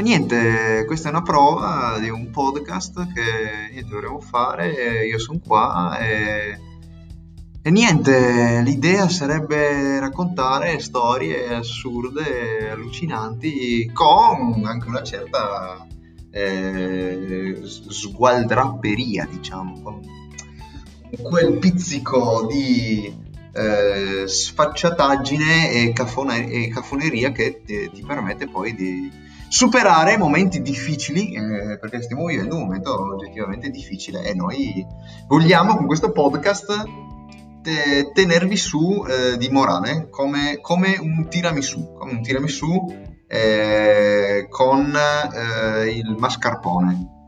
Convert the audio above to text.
E niente, questa è una prova di un podcast che dovremo fare, io sono qua e, e niente, l'idea sarebbe raccontare storie assurde, allucinanti, con anche una certa eh, sgualdrapperia, diciamo, con quel pizzico di eh, sfacciataggine e, cafone- e cafoneria che ti, ti, permette poi di superare momenti difficili, eh, perché stiamo vivendo un momento oggettivamente difficile e noi vogliamo con questo podcast te- tenervi su eh, di morale come, come, un tiramisù, come un tiramisù eh, con eh, il mascarpone